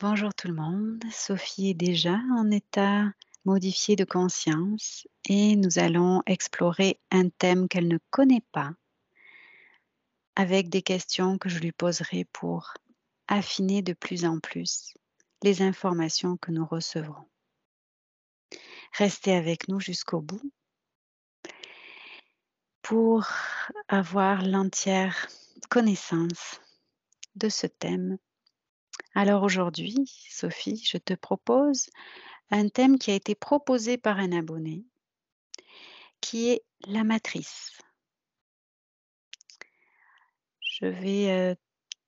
Bonjour tout le monde, Sophie est déjà en état modifié de conscience et nous allons explorer un thème qu'elle ne connaît pas avec des questions que je lui poserai pour affiner de plus en plus les informations que nous recevrons. Restez avec nous jusqu'au bout pour avoir l'entière connaissance de ce thème. Alors aujourd'hui, Sophie, je te propose un thème qui a été proposé par un abonné, qui est la matrice. Je vais euh,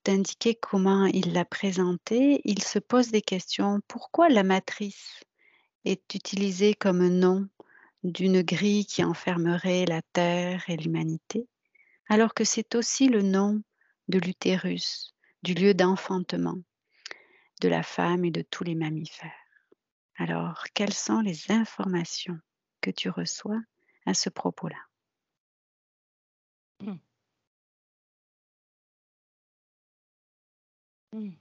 t'indiquer comment il l'a présenté. Il se pose des questions. Pourquoi la matrice est utilisée comme nom d'une grille qui enfermerait la Terre et l'humanité, alors que c'est aussi le nom de l'utérus, du lieu d'enfantement? De la femme et de tous les mammifères. Alors, quelles sont les informations que tu reçois à ce propos-là? Mmh. Mmh.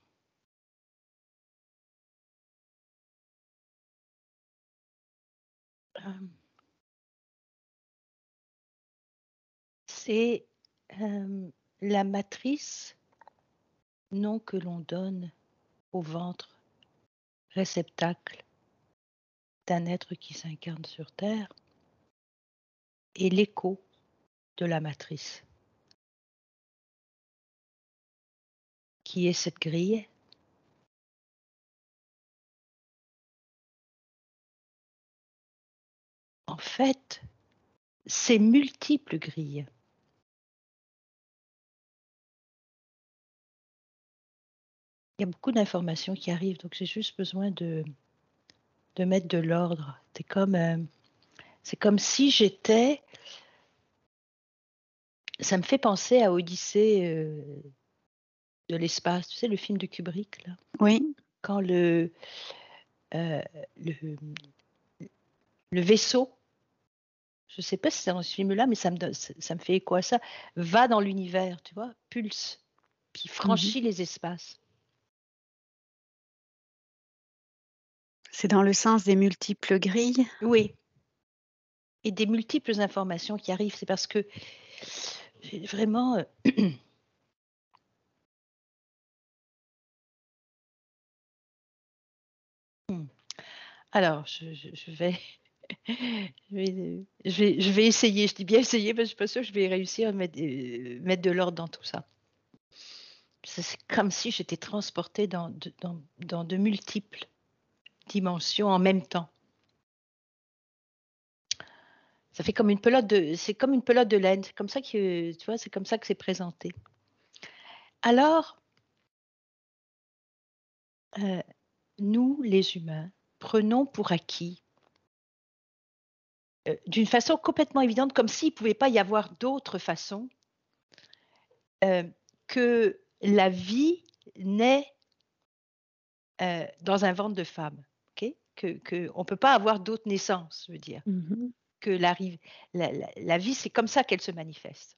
C'est la matrice, nom que l'on donne ventre, réceptacle d'un être qui s'incarne sur Terre, et l'écho de la matrice, qui est cette grille. En fait, ces multiples grilles Il y a beaucoup d'informations qui arrivent, donc j'ai juste besoin de, de mettre de l'ordre. C'est comme, euh, c'est comme si j'étais. Ça me fait penser à Odyssée euh, de l'espace. Tu sais, le film de Kubrick, là? Oui. Quand le, euh, le, le vaisseau, je ne sais pas si c'est dans ce film-là, mais ça me, ça me fait écho à ça, va dans l'univers, tu vois, pulse, puis franchit mhm. les espaces. C'est dans le sens des multiples grilles? Oui. Et des multiples informations qui arrivent. C'est parce que vraiment. Euh, hmm. Alors, je, vais, je, vais, je, vais, essayer. Je dis bien essayer parce que je ne suis pas sûre que je vais réussir à mettre, euh, mettre de l'ordre dans tout ça. C'est comme si j'étais transportée dans, dans, dans de multiples dimensions en même temps. Ça fait comme une pelote de, c'est comme une pelote de laine. C'est comme ça que, tu vois, c'est comme ça que c'est présenté. Alors, euh, nous, les humains, prenons pour acquis, euh, d'une façon complètement évidente, comme s'il ne pouvait pas y avoir d'autre façon, euh, que la vie naît dans un ventre de femme que, on ne peut pas avoir d'autres naissances, je veux dire. Mmh que la, la, vie, c'est comme ça qu'elle se manifeste.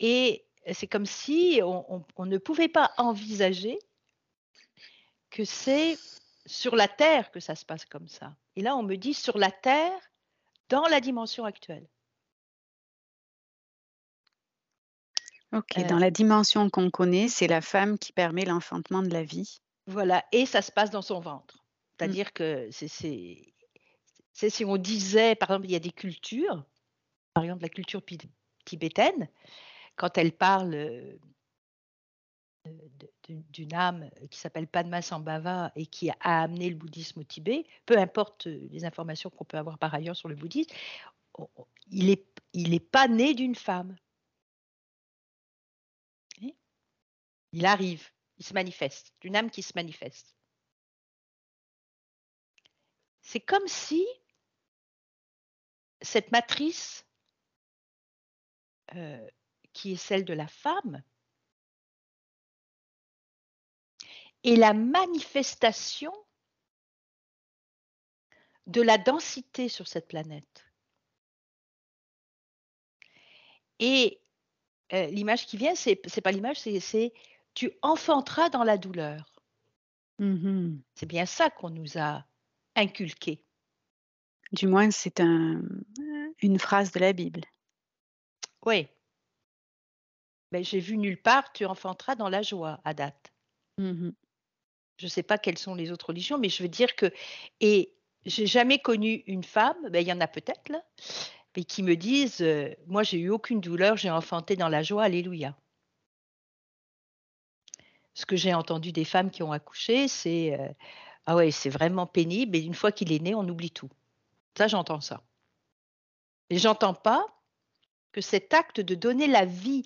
Et c'est comme si on, ne pouvait pas envisager que c'est sur la Terre que ça se passe comme ça. Et là, on me dit sur la Terre, dans la dimension actuelle. Ok, dans euh la dimension qu'on connaît, c'est la femme qui permet l'enfantement de la vie. Voilà, et ça se passe dans son ventre. Mmh. C'est-à-dire que c'est si on disait, par exemple, il y a des cultures, par exemple la culture tibétaine, quand elle parle euh, d'une âme qui s'appelle Padmasambhava et qui a amené le bouddhisme au Tibet, peu importe les informations qu'on peut avoir par ailleurs sur le bouddhisme, il n'est il est pas né d'une femme. Il arrive il se manifeste, d'une âme qui se manifeste. C'est comme si cette matrice euh, qui est celle de la femme est la manifestation de la densité sur cette planète. Et euh, l'image qui vient, c'est n'est pas l'image, c'est tu enfanteras dans la douleur. Mmh C'est bien ça qu'on nous a inculqué. Du moins, c'est un une phrase de la Bible. Oui. Mais j'ai vu nulle part tu enfanteras dans la joie à date. Mmh Je ne sais pas quelles sont les autres religions, mais je veux dire que et j'ai jamais connu une femme, ben, il y en a peut-être là, mais qui me disent, heu: «Moi j'ai eu aucune douleur, j'ai enfanté dans la joie, alléluia». Ce que j'ai entendu des femmes qui ont accouché, c'est, heu: «Ah ouais, c'est vraiment pénible et une fois qu'il est né, on oublie tout». Ça, j'entends ça. Et j'entends pas que cet acte de donner la vie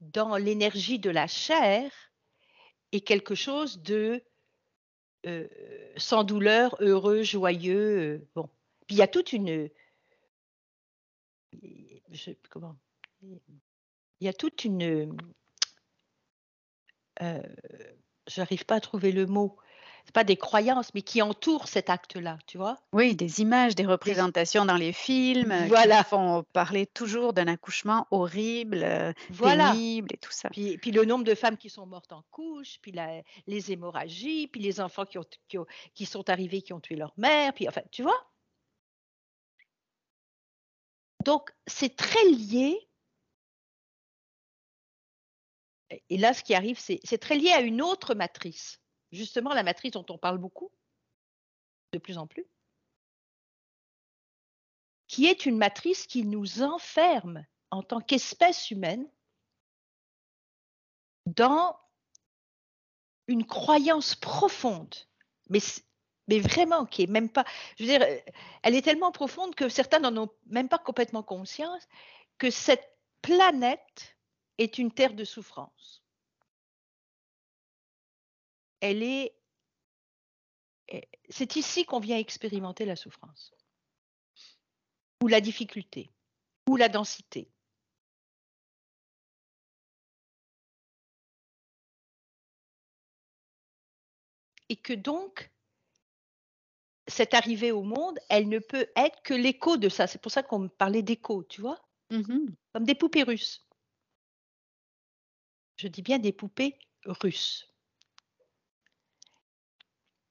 dans l'énergie de la chair est quelque chose de, heu, sans douleur, heureux, joyeux, heu, bon. Puis il y a toute une, comment? Il y a toute une, heu, j'arrive pas à trouver le mot. C'est pas des croyances, mais qui entourent cet acte-là, tu vois? Oui, des images, des représentations dans les films, qui voilà, font parler toujours d'un accouchement horrible, voilà. pénible et tout ça. Puis puis le nombre de femmes qui sont mortes en couches, puis la les hémorragies, puis les enfants qui ont qui ont qui sont arrivés, qui ont tué leur mère, puis enfin, tu vois? Donc c'est très lié et là, ce qui arrive, c'est très lié à une autre matrice. Justement, la matrice dont on parle beaucoup, de plus en plus, qui est une matrice qui nous enferme en tant qu'espèce humaine dans une croyance profonde, mais vraiment qui est même pas je veux dire, elle est tellement profonde que certains n'en ont même pas complètement conscience, que cette planète est une terre de souffrance. Elle est est c'est ici qu'on vient expérimenter la souffrance ou la difficulté ou la densité. Et que donc cette arrivée au monde, elle ne peut être que l'écho de ça. C'est pour ça qu'on me parlait d'écho, tu vois? Mmh Comme des poupées russes. Je dis bien des poupées russes,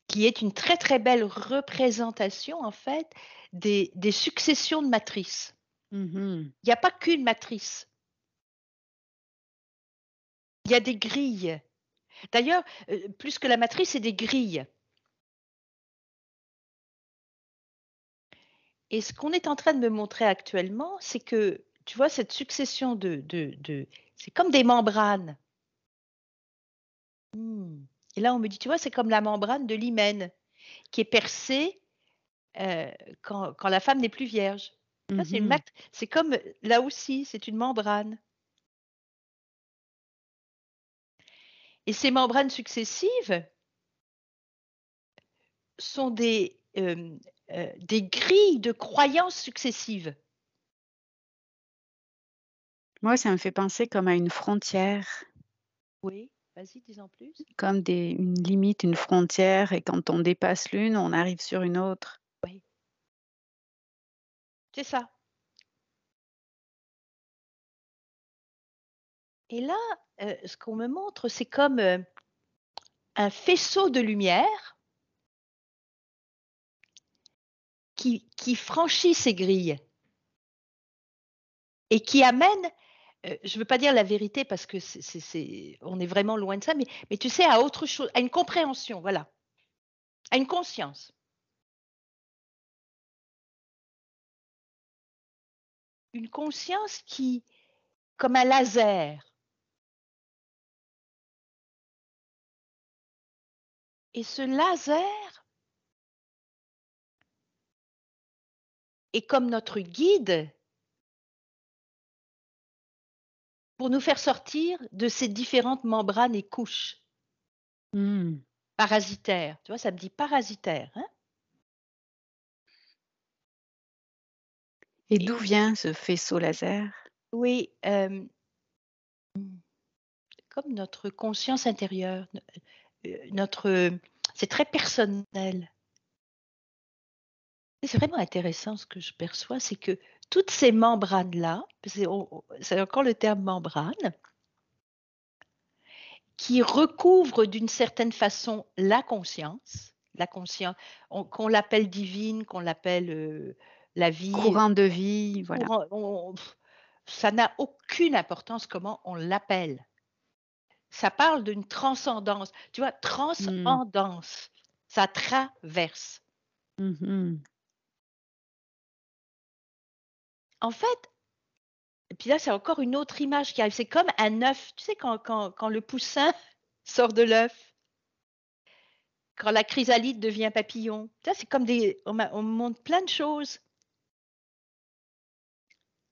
qui est une très, très belle représentation en fait des des successions de matrices. Mmh Il y a pas qu'une matrice, il y a des grilles. D'ailleurs, heu, plus que la matrice, c'est des grilles et ce qu'on est en train de me montrer actuellement, c'est que, tu vois, cette succession de de de c'est comme des membranes. Mmh et là, on me dit: «Tu vois, c'est comme la membrane de l'hymen qui est percée, heu, quand quand la femme n'est plus vierge». Vois, c'est une mat c'est comme, là aussi, c'est une membrane et ces membranes successives sont des, heu, des grilles de croyances successives. Moi, ça me fait penser comme à une frontière, Oui, vas-y, dis en plus. comme des une limite, une frontière et quand on dépasse l'une, on arrive sur une autre. Oui, c'est ça et là, heu, ce qu'on me montre, c'est comme, heu, un faisceau de lumière qui qui franchit ces grilles et qui amène, heu, je ne veux pas dire la vérité parce que c'est on est vraiment loin de ça, mais mais tu sais, à autre chose, à une compréhension, voilà, à une conscience. Une conscience qui comme un laser et ce laser est comme notre guide pour nous faire sortir de ces différentes membranes et couches Mmh. parasitaires. Tu vois, ça me dit parasitaire, hein? Et d'où vient ce faisceau laser? oui, mmh, comme notre conscience intérieure, heu, notre, c'est très personnel. C'est vraiment intéressant ce que je perçois, c'est que toutes ces membranes-là, c'est encore le terme membrane, qui recouvre d'une certaine façon la conscience, la conscience, qu'on l'appelle divine, qu'on l'appelle euh, la vie. Courant de vie, voilà. ça n'a aucune importance comment on l'appelle. Ça parle d'une transcendance. Tu vois, transcendance. Ça traverse. Mmh en fait, et puis là, c'est encore une autre image qui arrive. C'est comme un œuf. Tu sais, quand, quand, quand le poussin sort de l'œuf, quand la chrysalide devient papillon. Tu c'est comme des. On, on, montre plein de choses.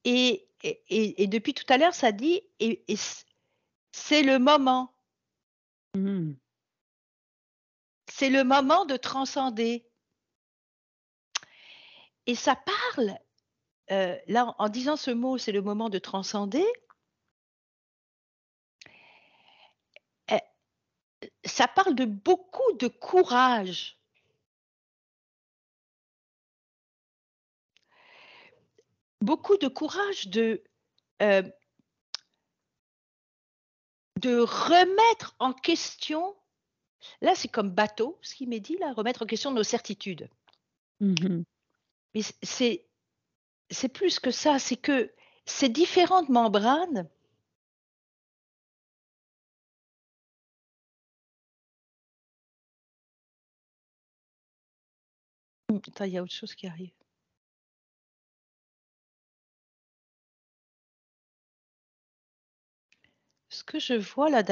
Et, et, et depuis tout à l'heure, ça dit et, c'est le moment. Mmh c'est le moment de transcender. Et ça parle euh, là, en disant ce mot, c'est le moment de transcender, eh, ça parle de beaucoup de courage. Beaucoup de courage de, euh, de remettre en question, là c'est comme bateau, ce qui m'est dit, là, remettre en question nos certitudes. Mmh Mais c'est c'est plus que ça, c'est que ces différentes membranes il y a autre chose qui arrive. Ce que je vois là,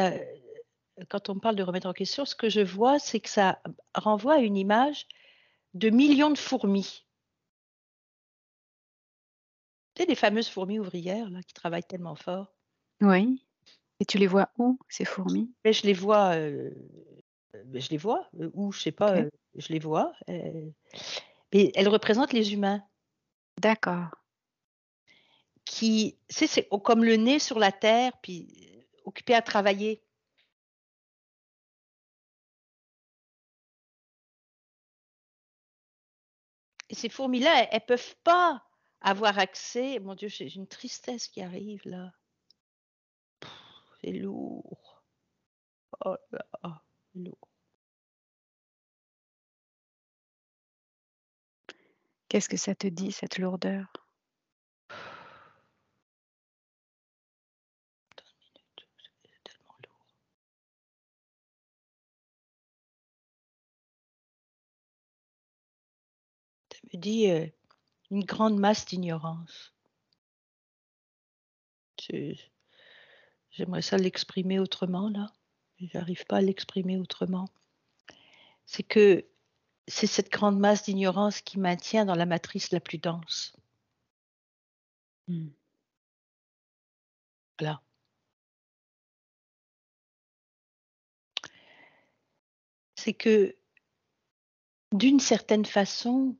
quand on parle de remettre en question, ce que je vois, c'est que ça renvoie à une image de millions de fourmis. Tu sais, les fameuses fourmis ouvrières là, qui travaillent tellement fort. Oui. Et tu les vois où, ces fourmis? Mais je les vois, euh, je les vois, euh, où, je sais pas, euh, je les vois. mais elles représentent les humains. D'accord. Qui, c'est, c'est comme le nez sur la terre, puis occupés à travailler. Et ces fourmis-là, elles ne peuvent pas avoir accès, mon Dieu, j'ai une tristesse qui arrive là. C'est lourd. Oh là, lourd. Qu'est-ce que ça te dit, cette lourdeur? C'est tellement lourd. Ça me dit, euh, une grande masse d'ignorance. J'aimerais ça l'exprimer autrement, là. J'arrive pas à l'exprimer autrement. C'est que c'est cette grande masse d'ignorance qui maintient dans la matrice la plus dense. Hmm. Voilà. C'est que d'une certaine façon,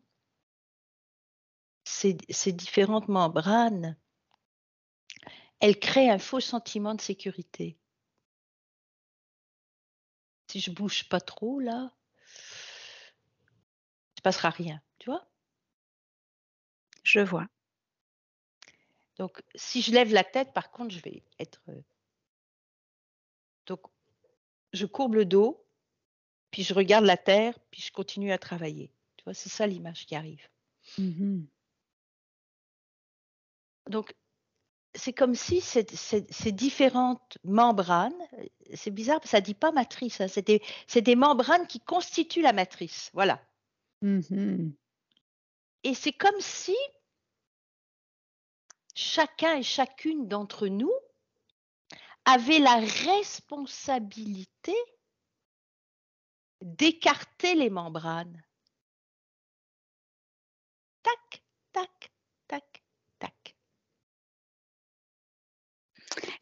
ces, différentes membranes, elles créent un faux sentiment de sécurité. Si je bouge pas trop là, il ne se passera rien, tu vois? Je vois. Donc, si je lève la tête, par contre, je vais être. Euh, donc, je courbe le dos, puis je regarde la terre, puis je continue à travailler. Tu vois, c'est ça l'image qui arrive. Mmh donc, c'est comme si ces, différentes membranes, c'est bizarre, ça ne dit pas matrice, hein, c'est des, membranes qui constituent la matrice. Voilà. Mmh et c'est comme si chacun et chacune d'entre nous avait la responsabilité d'écarter les membranes. Tac, tac, tac.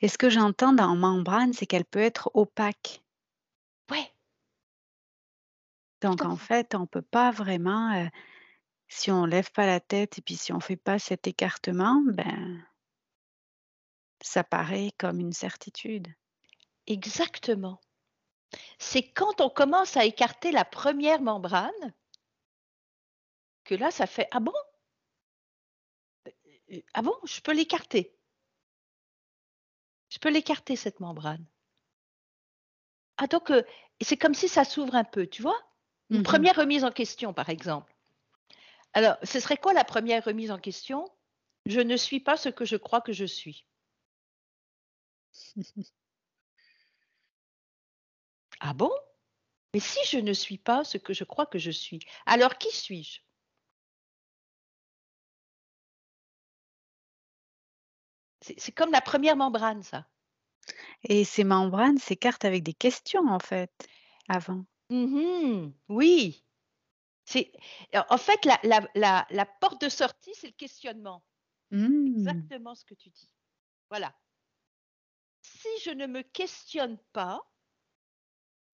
Et ce que j'entends dans membrane, c'est qu'elle peut être opaque. Ouais. Donc en fait, on ne peut pas vraiment, euh, si on ne lève pas la tête et puis si on ne fait pas cet écartement, ben, ça paraît comme une certitude. Exactement. C'est quand on commence à écarter la première membrane que là, ça fait Ah bon? Euh, euh, Ah bon, je peux l'écarter. Je peux l'écarter, cette membrane. ah donc, euh, c'est comme si ça s'ouvre un peu, tu vois? Une Mmh première remise en question, par exemple. Alors, ce serait quoi la première remise en question? Je ne suis pas ce que je crois que je suis. Ah bon? Mais si je ne suis pas ce que je crois que je suis, alors qui suis-je? C'est comme la première membrane, ça. Et ces membranes s'écartent avec des questions, en fait, avant. Mmh Oui, c'est en en fait la la la la porte de sortie, c'est le questionnement. Mmh. Exactement ce que tu dis. Voilà. Si je ne me questionne pas,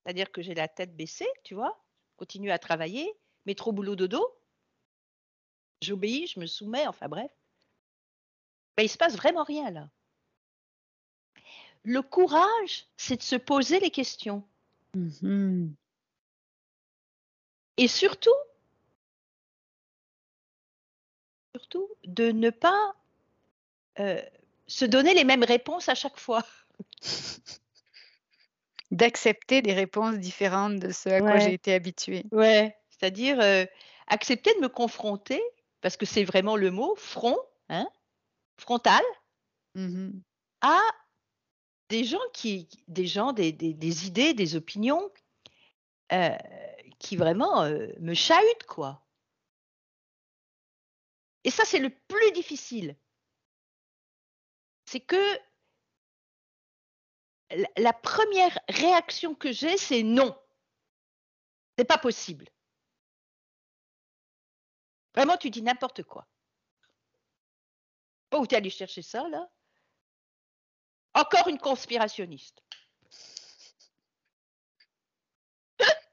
c'est-à-dire que j'ai la tête baissée, tu vois? Continue à travailler, métro boulot dodo, j'obéis, je me soumets, enfin bref. Ben, il se passe vraiment rien là. Le courage, c'est de se poser les questions Mmh et surtout surtout de ne pas, heu, se donner les mêmes réponses à chaque fois. D'accepter des réponses différentes de ce à quoi j'ai été habituée. Ouais, c'est-à-dire, heu, accepter de me confronter, parce que c'est vraiment le mot, front, hein, frontal, Mmh à des gens qui des gens, des des des idées, des opinions, heu, qui vraiment, heu, me chahutent, quoi. Et ça, c'est le plus difficile. C'est que la 1 réaction que j'ai, c'est: «Non, c'est pas possible». Vraiment, tu dis n'importe quoi. Oh, où tu es allé chercher ça, là? Encore une conspirationniste.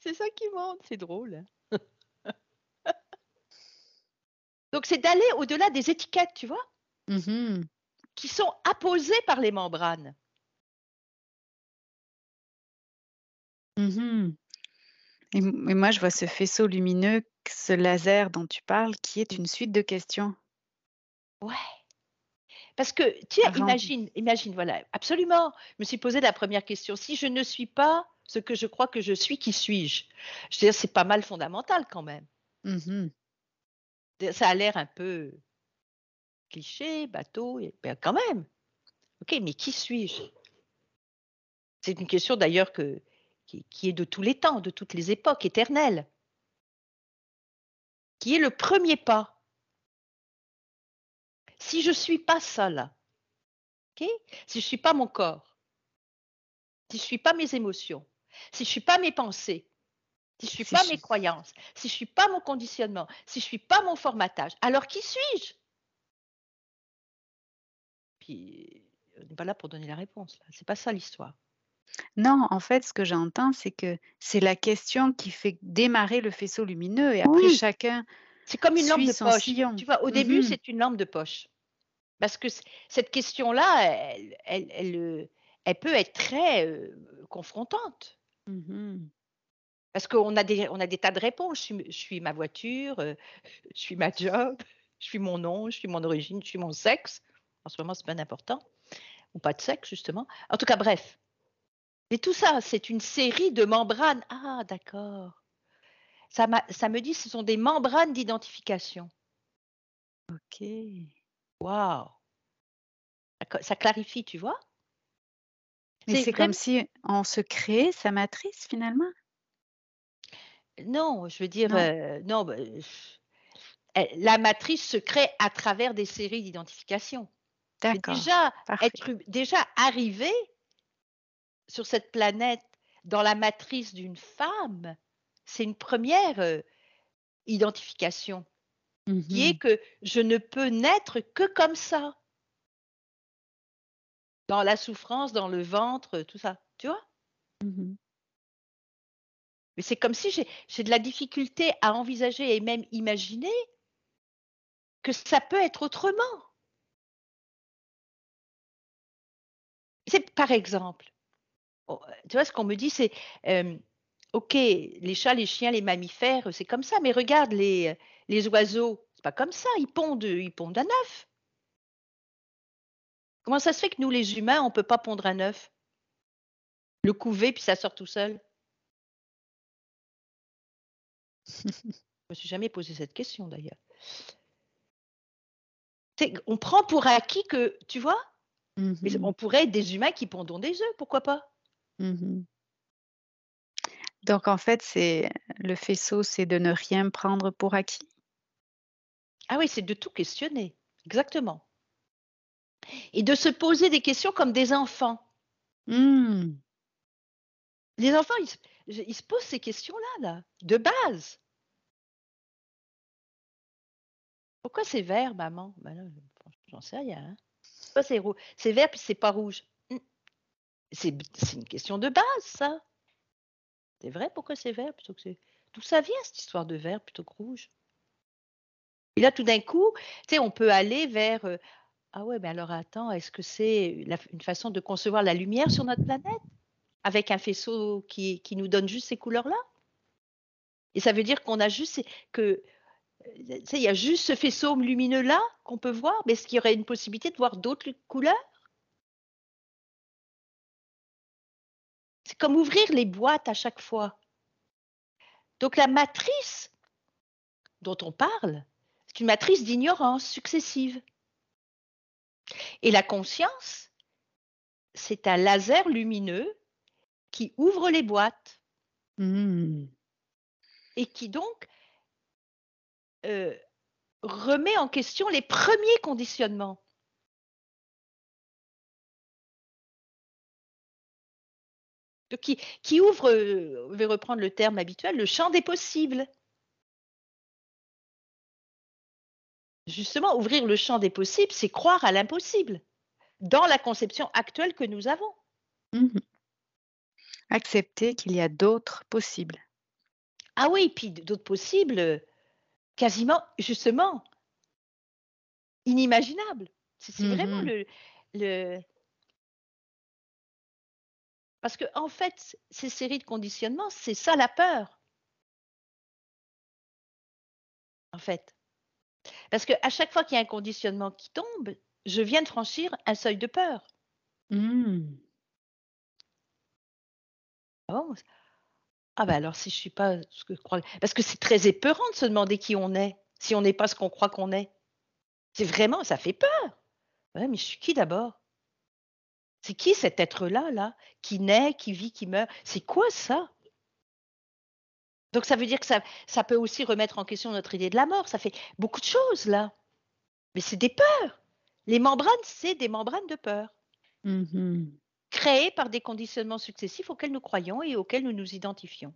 C'est ça qui monte, c'est drôle, hein. Donc c'est d'aller au-delà des étiquettes, tu vois? Mmh Qui sont apposées par les membranes. Mmh et moi, je vois ce faisceau lumineux, ce laser dont tu parles, qui est une suite de questions. Ouais, parce que Avant imagine imagine, voilà, absolument. Je me suis posé la première question: «Si je ne suis pas ce que je crois que je suis, qui suis-je?» je veux dire, c'est pas mal fondamental quand même. mmh ça a l'air un peu cliché, bateau et ben, quand même. OK, mais qui suis-je? C'est une question d'ailleurs que qui qui est de tous les temps, de toutes les époques, éternelle. Qui est le premier pas? Si je suis pas ça là? Si je suis pas mon corps, si je suis pas mes émotions, si je suis pas mes pensées, si je suis Si pas je mes croyances, si je suis pas mon conditionnement, si je suis pas mon formatage, alors qui suis-je? Puis on n'est pas là pour donner la réponse là, c'est pas ça l'histoire. non, en fait, ce que j'entends, c'est que c'est la question qui fait démarrer le faisceau lumineux et après Oui. chacun C'est comme une lampe de poche. sillon. Tu vois, au début, Mmh c'est une lampe de poche. Parce que cette question-là, elle elle elle, heu, elle peut être très, confrontante. Mmh Parce qu'on a des on a des tas de réponses. Je suis je suis ma voiture, je suis ma job, je suis mon nom, je suis mon origine, je suis mon sexe. En ce moment, c'est bien important ou pas de sexe justement. En tout cas, bref. Mais tout ça, c'est une série de membranes. Ah d'accord. Ça ça me dit, ce sont des membranes d'identification. OK. Waouh! Ça clarifie, tu vois? Mais C'est comme si on se créait sa matrice, finalement? non, je veux dire, Non? non, bah, la matrice se crée à travers des séries d'identification. D'accord, déjà, parfait. être déjà arrivé sur cette planète dans la matrice d'une femme, c'est une première re identification qui est Mmh que je ne peux naître que comme ça. Dans la souffrance, dans le ventre, tout ça, tu vois? Mmh Mais c'est comme si j'ai de la difficulté à envisager et même imaginer que ça peut être autrement. C'est par exemple, oh, tu vois ce qu'on me dit c'est, «OK, les chats, les chiens, les mammifères, c'est comme ça, mais regarde les, les oiseaux, c'est pas comme ça, ils pondent, heu, ils pondent un œuf. Comment ça se fait que nous les humains, on peut pas pondre un œuf?» Le couver, puis ça sort tout seul? Je me suis jamais posé cette question d'ailleurs. on prend pour acquis que, tu vois? Mais Mmh on pourrait être des humains qui pondent des œufs, pourquoi pas? Mmh Donc en fait, c'est le faisceau, c'est de ne rien prendre pour acquis? Ah oui, c'est de tout questionner, exactement. Et de se poser des questions comme des enfants. Mmh. Les enfants, ils se posent ces questions-là, là, de base. Pourquoi c'est vert, maman? Ben j'en sais rien, hein. Pourquoi c'est c'est vert puis c'est pas rouge? Mmh. C'est une question de base, ça. C'est vrai, pourquoi c'est vert plutôt que c'est d'où ça vient cette histoire de vert plutôt que rouge? Et là, tout d'un coup, tu on peut aller vers, euh, ah ouais, mais alors attends, est-ce que c'est une façon de concevoir la lumière sur notre planète? Avec un faisceau qui nous donne juste ces couleurs-là? Et ça veut dire qu'on a juste que sais, il y a juste ce faisceau lumineux-là qu'on peut voir, mais est-ce qu'il y aurait une possibilité de voir d'autres couleurs? Comme ouvrir les boîtes à chaque fois. Donc la matrice dont on parle, c'est une matrice d'ignorance successive. Et la conscience, c'est un laser lumineux qui ouvre les boîtes. Mmh. Et qui donc euh, remet en question les premiers conditionnements. Qui, qui ouvre, euh, je vais reprendre le terme habituel, le champ des possibles. Justement, ouvrir le champ des possibles, c'est croire à l'impossible, dans la conception actuelle que nous avons. Mmh Accepter qu'il y a d'autres possibles. Ah oui, puis d'autres possibles, quasiment, justement, inimaginable. C'est vraiment Mmh le, Parce que, en fait, ces séries de conditionnements, c'est ça la peur. En fait. Parce qu'à chaque fois qu'il y a un conditionnement qui tombe, je viens de franchir un seuil de peur. Mmh. Ah ah ben alors si je suis pas ce que je crois parce que c'est très épeurant de se demander qui on est, si on n'est pas ce qu'on croit qu'on est. C'est vraiment ça fait peur. Ouais, mais je suis qui d'abord? C'est qui cet être-là, là, qui naît, qui vit, qui meurt? C'est quoi ça? Donc ça veut dire que ça ça peut aussi remettre en question notre idée de la mort, ça fait beaucoup de choses là. Mais c'est des peurs. Les membranes, c'est des membranes de peur. Mmh créés par des conditionnements successifs auxquels nous croyons et auxquels nous nous identifions.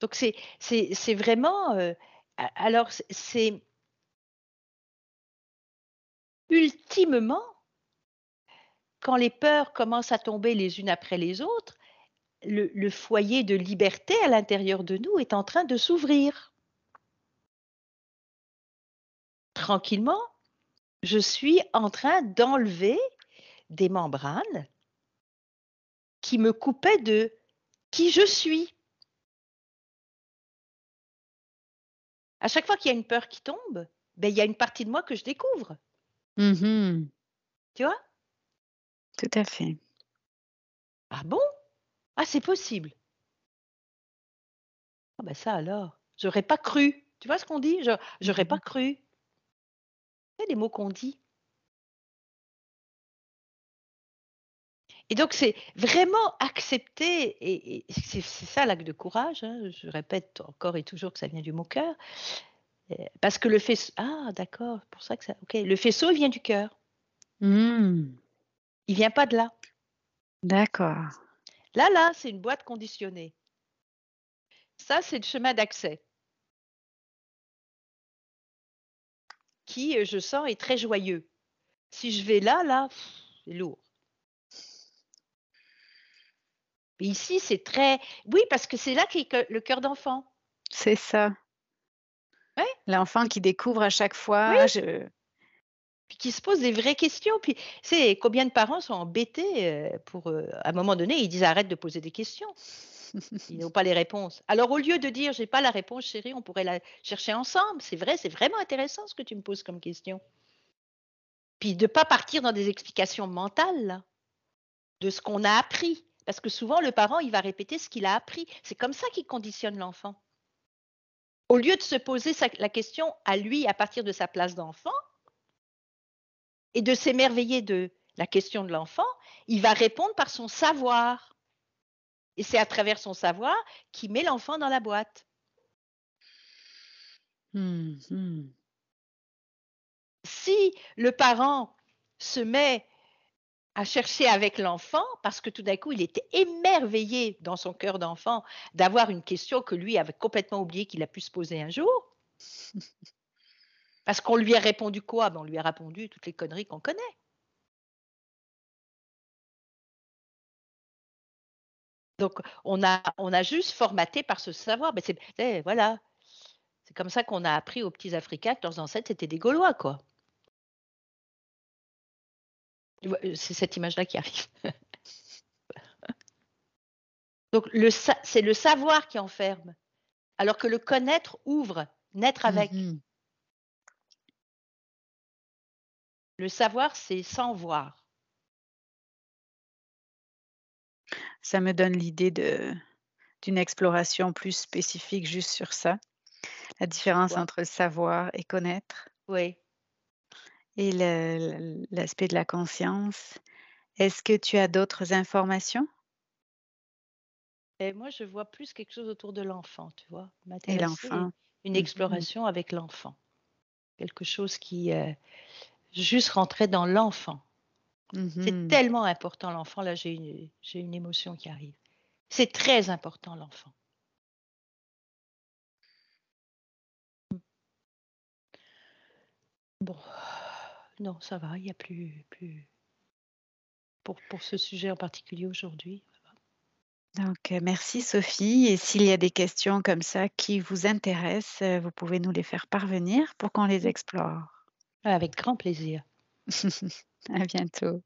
Donc c'est c'est vraiment euh, alors c'est ultimement quand les peurs commencent à tomber les unes après les autres, le, foyer de liberté à l'intérieur de nous est en train de s'ouvrir. Tranquillement, je suis en train d'enlever des membranes qui me coupaient de qui je suis. À chaque fois qu'il y a une peur qui tombe, ben, il y a une partie de moi que je découvre. Mmh tu vois? Tout à fait. Ah bon? Ah, c'est possible. Ah ben ça alors, j'aurais pas cru. Tu vois ce qu'on dit? Je j'aurais pas Mmh cru. C'est les mots qu'on dit? Et donc, c'est vraiment accepter, et, c'est ça l'acte de courage, hein, je répète encore et toujours que ça vient du mot cœur, parce que le faisceau, ah d'accord, pour ça que ça, ok, le faisceau vient du cœur, mmh. il vient pas de là. D'accord. Là, là, c'est une boîte conditionnée. Ça, c'est le chemin d'accès. qui, je sens, est très joyeux. Si je vais là, là, c'est lourd. Mais ici, c'est très oui, parce que c'est là qu'est le cœur d'enfant. C'est ça. L'enfant qui découvre à chaque fois, je puis qui se pose des vraies questions. Puis, c'est combien de parents sont embêtés pour, à un moment donné, ils disent arrête de poser des questions. Ils n'ont pas les réponses. Alors, au lieu de dire j'ai pas la réponse, chérie, on pourrait la chercher ensemble. C'est vrai, c'est vraiment intéressant ce que tu me poses comme question. Puis de pas partir dans des explications mentales, de ce qu'on a appris. Parce que souvent, le parent, il va répéter ce qu'il a appris. C'est comme ça qu'il conditionne l'enfant. Au lieu de se poser la question à lui à partir de sa place d'enfant et de s'émerveiller de la question de l'enfant, il va répondre par son savoir. Et c'est à travers son savoir qu'il met l'enfant dans la boîte. Mmh si le parent se met à chercher avec l'enfant, parce que tout d'un coup, il était émerveillé dans son cœur d'enfant d'avoir une question que lui avait complètement oublié qu'il a pu se poser un jour. Parce qu'on lui a répondu quoi? Ben, On lui a répondu toutes les conneries qu'on connaît. Donc, on a, on a juste formaté par ce savoir. Mais c'est, voilà. C'est comme ça qu'on a appris aux petits Africains que leurs ancêtres étaient des Gaulois, quoi. C'est cette image-là qui arrive. Donc, c'est le savoir qui enferme, alors que le connaître ouvre, naître avec. Mmh le savoir, c'est sans voir. Ça me donne l'idée d'une exploration plus spécifique juste sur ça. La différence entre savoir et connaître. Oui. Et l'aspect de la conscience. Est-ce que tu as d'autres informations? Et moi, je vois plus quelque chose autour de l'enfant, tu vois? Et l'enfant. une mmh exploration avec l'enfant. Quelque chose qui, euh, juste rentrer dans l'enfant. C'est tellement important l'enfant. Là, j'ai une j'ai une émotion qui arrive. C'est très important l'enfant. Bon. Non, ça va, il n'y a plus, plus pour, pour ce sujet en particulier aujourd'hui. Donc, euh, merci Sophie. Et s'il y a des questions comme ça qui vous intéressent, euh, vous pouvez nous les faire parvenir pour qu'on les explore. Avec grand plaisir. À bientôt.